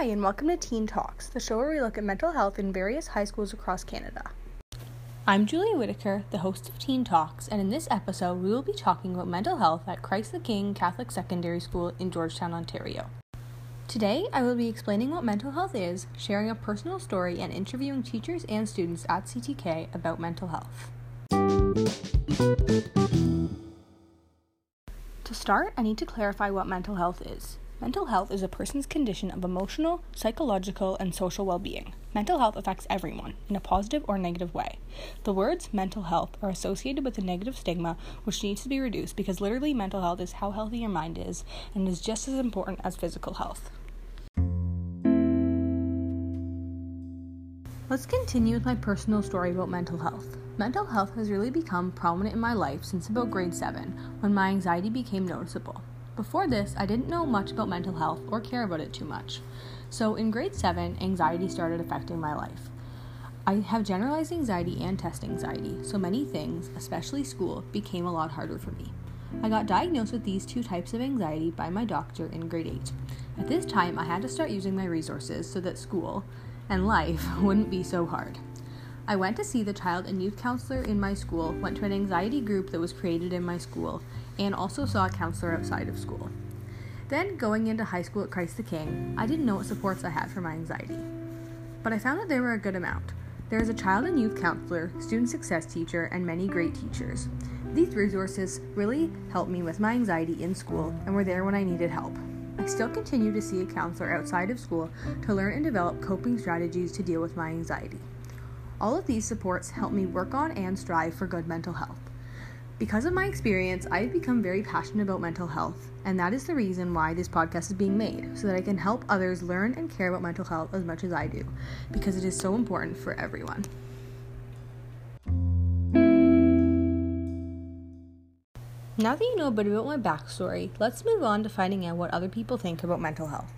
Hi, and welcome to Teen Talks, the show where we look at mental health in various high schools across Canada. I'm Julie Whitaker, the host of Teen Talks, and in this episode, we will be talking about mental health at Christ the King Catholic Secondary School in Georgetown, Ontario. Today, I will be explaining what mental health is, sharing a personal story, and interviewing teachers and students at CTK about mental health. To start, I need to clarify what mental health is. Mental health is a person's condition of emotional, psychological, and social well being. Mental health affects everyone, in a positive or negative way. The words mental health are associated with a negative stigma which needs to be reduced because literally mental health is how healthy your mind is and is just as important as physical health. Let's continue with my personal story about mental health. Mental health has really become prominent in my life since about grade 7, when my anxiety became noticeable. Before this, I didn't know much about mental health or care about it too much. So in grade 7, anxiety started affecting my life. I have generalized anxiety and test anxiety, so many things, especially school, became a lot harder for me. I got diagnosed with these two types of anxiety by my doctor in grade 8. At this time, I had to start using my resources so that school and life wouldn't be so hard. I went to see the child and youth counselor in my school, went to an anxiety group that was created in my school, and also saw a counselor outside of school. Then, going into high school at Christ the King, I didn't know what supports I had for my anxiety. But I found that there were a good amount. There is a child and youth counselor, student success teacher, and many great teachers. These resources really helped me with my anxiety in school and were there when I needed help. I still continue to see a counselor outside of school to learn and develop coping strategies to deal with my anxiety. All of these supports help me work on and strive for good mental health. Because of my experience, I have become very passionate about mental health, and that is the reason why this podcast is being made, so that I can help others learn and care about mental health as much as I do, because it is so important for everyone. Now that you know a bit about my backstory, let's move on to finding out what other people think about mental health.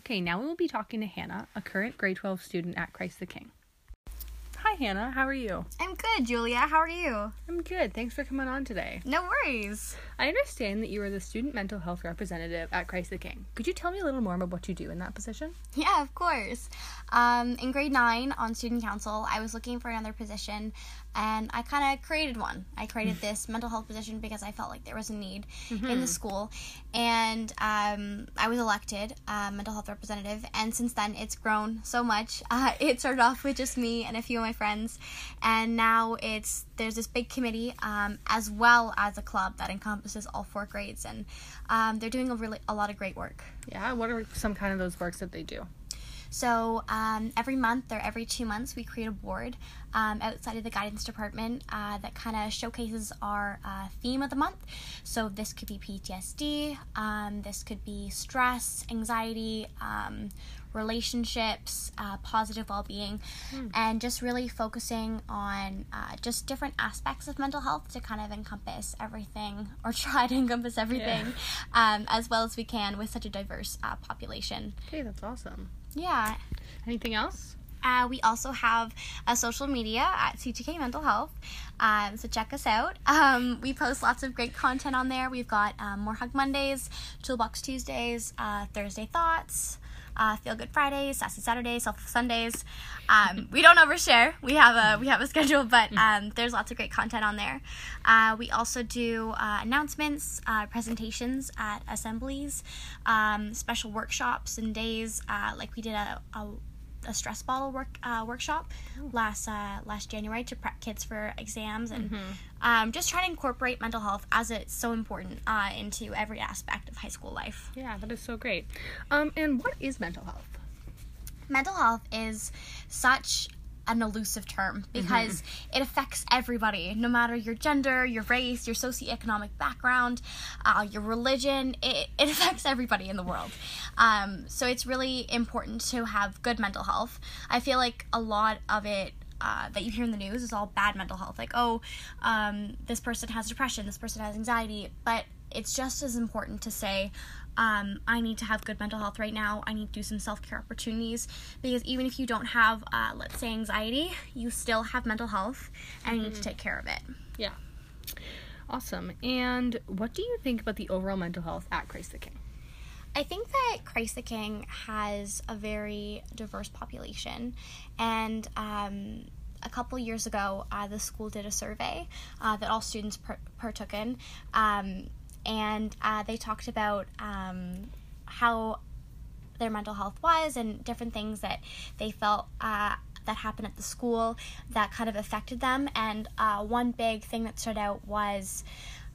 Okay, now we will be talking to Hannah, a current grade 12 student at Christ the King. Hi, Hannah. How are you? I'm good, Julia. How are you? I'm good. Thanks for coming on today. No worries. I understand that you are the student mental health representative at Christ the King. Could you tell me a little more about what you do in that position? Yeah, of course. Um, in grade nine on student council, I was looking for another position and I kind of created one. I created this mental health position because I felt like there was a need mm-hmm. in the school, and um, I was elected uh, mental health representative. And since then, it's grown so much. Uh, it started off with just me and a few of my friends, and now it's there's this big committee um, as well as a club that encompasses all four grades, and um, they're doing a really a lot of great work. Yeah, what are some kind of those works that they do? So um, every month or every two months, we create a board um, outside of the guidance department uh, that kind of showcases our uh, theme of the month. So this could be PTSD, um, this could be stress, anxiety, um, relationships, uh, positive well being, mm. and just really focusing on uh, just different aspects of mental health to kind of encompass everything or try to encompass everything yeah. um, as well as we can with such a diverse uh, population. Okay, that's awesome. Yeah. Anything else? Uh, we also have a social media at CTK Mental Health, um, so check us out. Um, we post lots of great content on there. We've got um, More Hug Mondays, Toolbox Tuesdays, uh, Thursday Thoughts, uh, Feel Good Fridays, Sassy Saturdays, Self Sundays. Um, we don't overshare. We have a we have a schedule, but mm. um, there's lots of great content on there. Uh, we also do uh, announcements, uh, presentations at assemblies, um, special workshops and days. Uh, like we did a, a a stress bottle work uh, workshop last uh, last January to prep kids for exams and mm-hmm. um, just trying to incorporate mental health as it's so important uh, into every aspect of high school life. Yeah, that is so great. Um, and what is mental health? Mental health is such an elusive term because mm-hmm. it affects everybody, no matter your gender, your race, your socioeconomic background, uh, your religion. It, it affects everybody in the world. Um, so it's really important to have good mental health. I feel like a lot of it uh, that you hear in the news is all bad mental health. Like, oh, um, this person has depression, this person has anxiety. But it's just as important to say, um, I need to have good mental health right now. I need to do some self care opportunities because even if you don't have, uh, let's say, anxiety, you still have mental health and you need to mm-hmm. take care of it. Yeah. Awesome. And what do you think about the overall mental health at Christ the King? I think that Christ the King has a very diverse population, and um, a couple years ago, uh, the school did a survey uh, that all students per- partook in, um, and uh, they talked about um, how their mental health was and different things that they felt uh, that happened at the school that kind of affected them. And uh, one big thing that stood out was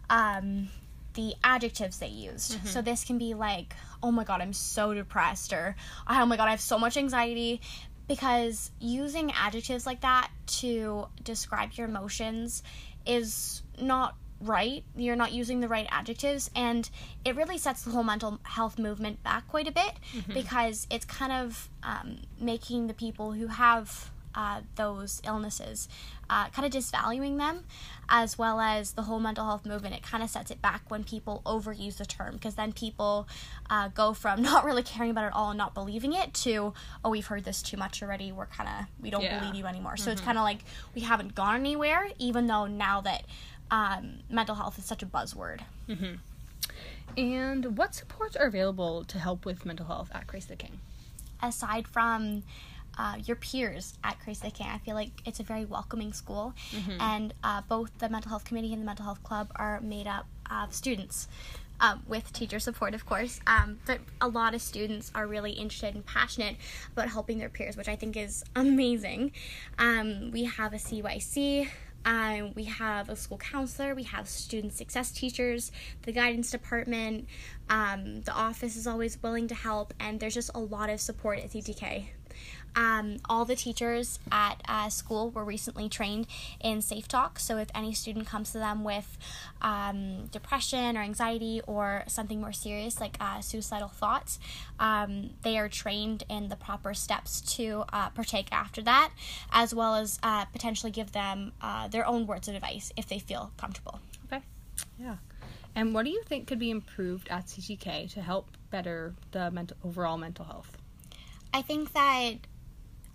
um, the adjectives they used. Mm-hmm. So this can be like, oh my god, I'm so depressed, or oh my god, I have so much anxiety. Because using adjectives like that to describe your emotions is not right. You're not using the right adjectives, and it really sets the whole mental health movement back quite a bit mm-hmm. because it's kind of um, making the people who have uh, those illnesses, uh, kind of disvaluing them, as well as the whole mental health movement. It kind of sets it back when people overuse the term because then people uh, go from not really caring about it all and not believing it to, oh, we've heard this too much already. We're kind of, we don't yeah. believe you anymore. So mm-hmm. it's kind of like we haven't gone anywhere, even though now that um, mental health is such a buzzword. Mm-hmm. And what supports are available to help with mental health at Christ the King? Aside from uh, your peers at Christ the King, I feel like it's a very welcoming school, mm-hmm. and uh, both the mental health committee and the mental health club are made up of students. Um, with teacher support, of course, um, but a lot of students are really interested and passionate about helping their peers, which I think is amazing. Um, we have a CYC, um, we have a school counselor, we have student success teachers, the guidance department, um, the office is always willing to help, and there's just a lot of support at CTK. Um, all the teachers at uh, school were recently trained in Safe Talk. So if any student comes to them with um, depression or anxiety or something more serious like uh, suicidal thoughts, um, they are trained in the proper steps to uh, partake after that, as well as uh, potentially give them uh, their own words of advice if they feel comfortable. Okay. Yeah. And what do you think could be improved at CTK to help better the mental overall mental health? I think that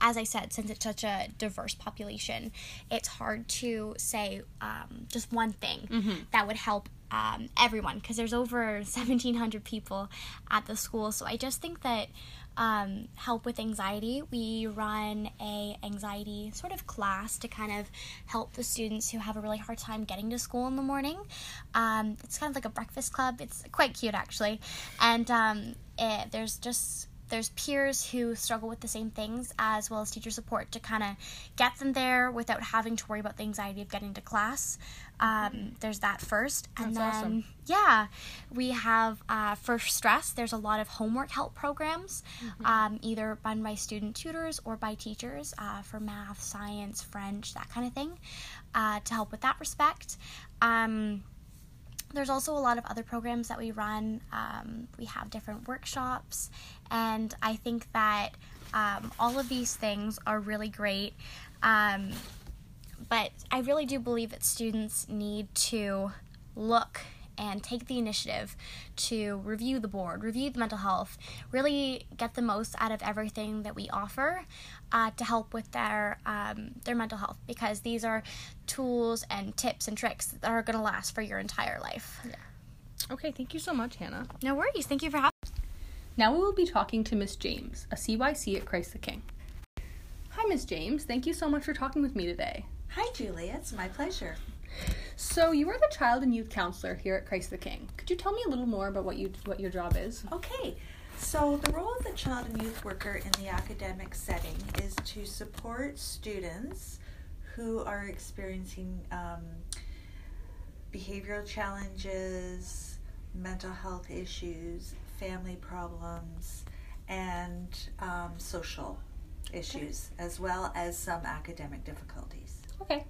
as I said, since it's such a diverse population, it's hard to say um, just one thing mm-hmm. that would help um, everyone because there's over 1,700 people at the school. So I just think that um, help with anxiety, we run a anxiety sort of class to kind of help the students who have a really hard time getting to school in the morning. Um, it's kind of like a breakfast club. It's quite cute actually, and um, it, there's just there's peers who struggle with the same things as well as teacher support to kind of get them there without having to worry about the anxiety of getting to class. Um, there's that first, and That's then awesome. yeah, we have uh, for stress. There's a lot of homework help programs, mm-hmm. um, either run by student tutors or by teachers uh, for math, science, French, that kind of thing, uh, to help with that respect. Um, there's also a lot of other programs that we run. Um, we have different workshops, and I think that um, all of these things are really great. Um, but I really do believe that students need to look and take the initiative to review the board, review the mental health, really get the most out of everything that we offer uh, to help with their um, their mental health because these are tools and tips and tricks that are going to last for your entire life. Yeah. Okay, thank you so much, Hannah. No worries. Thank you for having. Now we will be talking to Miss James, a CYC at Christ the King. Hi, Miss James. Thank you so much for talking with me today. Hi, Julia. It's my pleasure. So you are the child and youth counselor here at Christ the King. Could you tell me a little more about what you what your job is? Okay. So the role of the child and youth worker in the academic setting is to support students who are experiencing um, behavioral challenges, mental health issues, family problems, and um, social issues, okay. as well as some academic difficulties. Okay.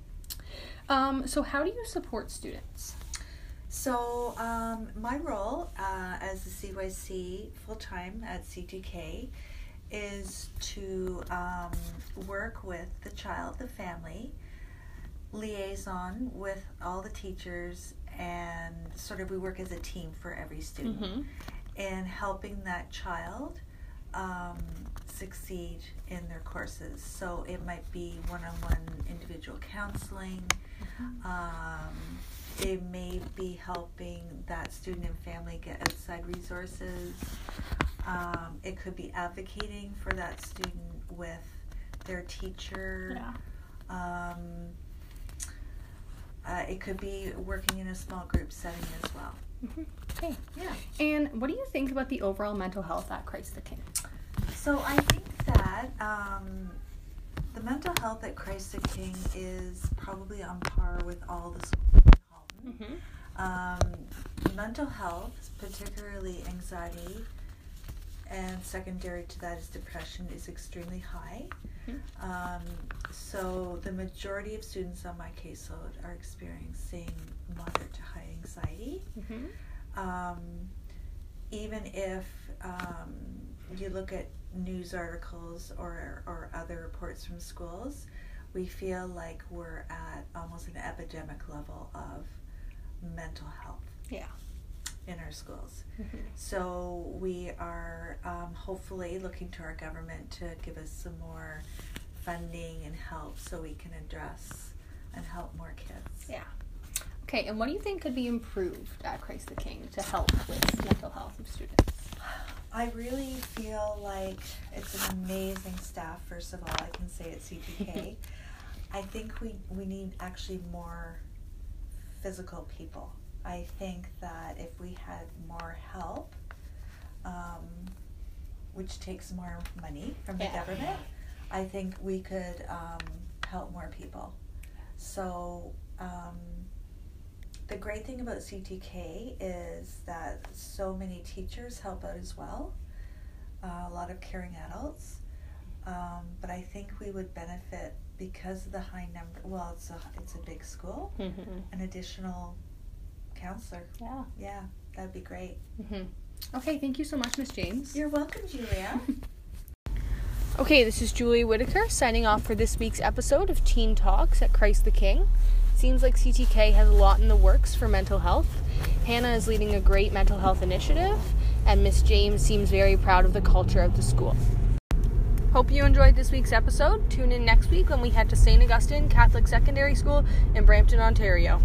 Um, so, how do you support students? So, um, my role uh, as the CYC full time at CTK is to um, work with the child, the family, liaison with all the teachers, and sort of we work as a team for every student mm-hmm. in helping that child um, succeed in their courses. So it might be one on one individual counseling, mm-hmm. um, they may be helping that student and family get outside resources. Um, it could be advocating for that student with their teacher. Yeah. Um, uh, it could be working in a small group setting as well. Okay. Yeah. And what do you think about the overall mental health at Christ the King? So I think that um, the mental health at Christ the King is probably on par with all the schools in Halton. Um, mental health, particularly anxiety, and secondary to that is depression, is extremely high. Um, so the majority of students on my caseload are experiencing moderate to high anxiety. Mm-hmm. Um, even if um, you look at news articles or, or other reports from schools, we feel like we're at almost an epidemic level of mental health Yeah. in our schools. Mhm. So we are um, hopefully looking to our government to give us some more funding and help so we can address and help more kids. Yeah. Okay, and what do you think could be improved at Christ the King to help with mental health of students? I really feel like it's an amazing staff, first of all, I can say at CTK. I think we, we need actually more physical people. I think that if we had more help, um, which takes more money from the Yeah. government, I think we could um, help more people. So, um, the great thing about CTK is that so many teachers help out as well, uh, a lot of caring adults. Um, but I think we would benefit because of the high number. Well, it's a it's a big school. Mm-hmm. An additional counselor. Yeah. Yeah, that'd be great. Mm-hmm. Okay, thank you so much, Miss James. You're welcome, Julia. Okay, this is Julie Whitaker signing off for this week's episode of Teen Talks at Christ the King. Seems like CTK has a lot in the works for mental health. Hannah is leading a great mental health initiative, and Miss James seems very proud of the culture of the school. Hope you enjoyed this week's episode. Tune in next week when we head to St. Augustine Catholic Secondary School in Brampton, Ontario.